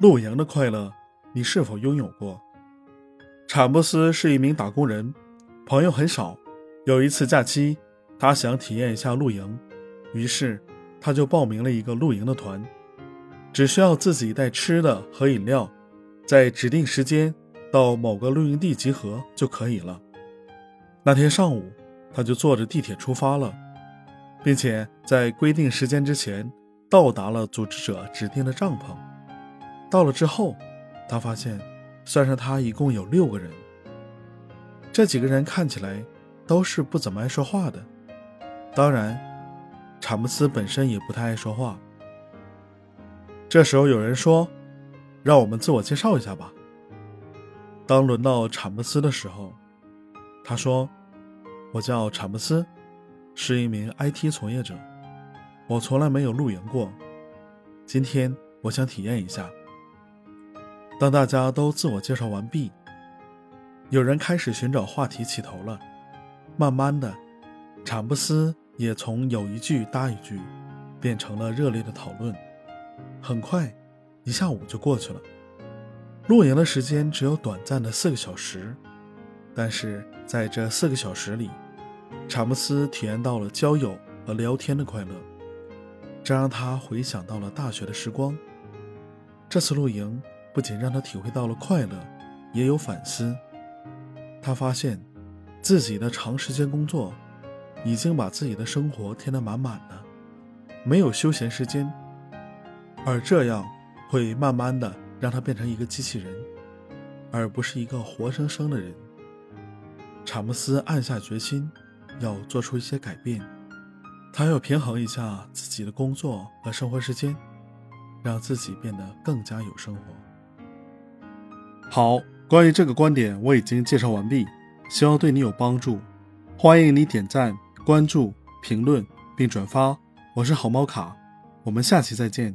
露营的快乐，你是否拥有过？产布斯是一名打工人，朋友很少。有一次假期，他想体验一下露营，于是他就报名了一个露营的团，只需要自己带吃的和饮料，在指定时间到某个露营地集合就可以了。那天上午，他就坐着地铁出发了，并且在规定时间之前到达了组织者指定的帐篷。到了之后，他发现，算上他一共有六个人。这几个人看起来都是不怎么爱说话的。当然，查姆斯本身也不太爱说话。这时候有人说：“让我们自我介绍一下吧。”当轮到查姆斯的时候，他说：“我叫查姆斯，是一名 IT 从业者。我从来没有露营过，今天我想体验一下。”当大家都自我介绍完毕，有人开始寻找话题起头了。慢慢的，查布斯也从有一句搭一句，变成了热烈的讨论。很快，一下午就过去了。露营的时间只有短暂的四个小时，但是在这四个小时里，查姆斯体验到了交友和聊天的快乐，这让他回想到了大学的时光。这次露营。不仅让他体会到了快乐，也有反思。他发现，自己的长时间工作，已经把自己的生活填得满满的，没有休闲时间。而这样会慢慢的让他变成一个机器人，而不是一个活生生的人。查姆斯暗下决心，要做出一些改变。他要平衡一下自己的工作和生活时间，让自己变得更加有生活。好，关于这个观点我已经介绍完毕，希望对你有帮助。欢迎你点赞、关注、评论并转发。我是好猫卡，我们下期再见。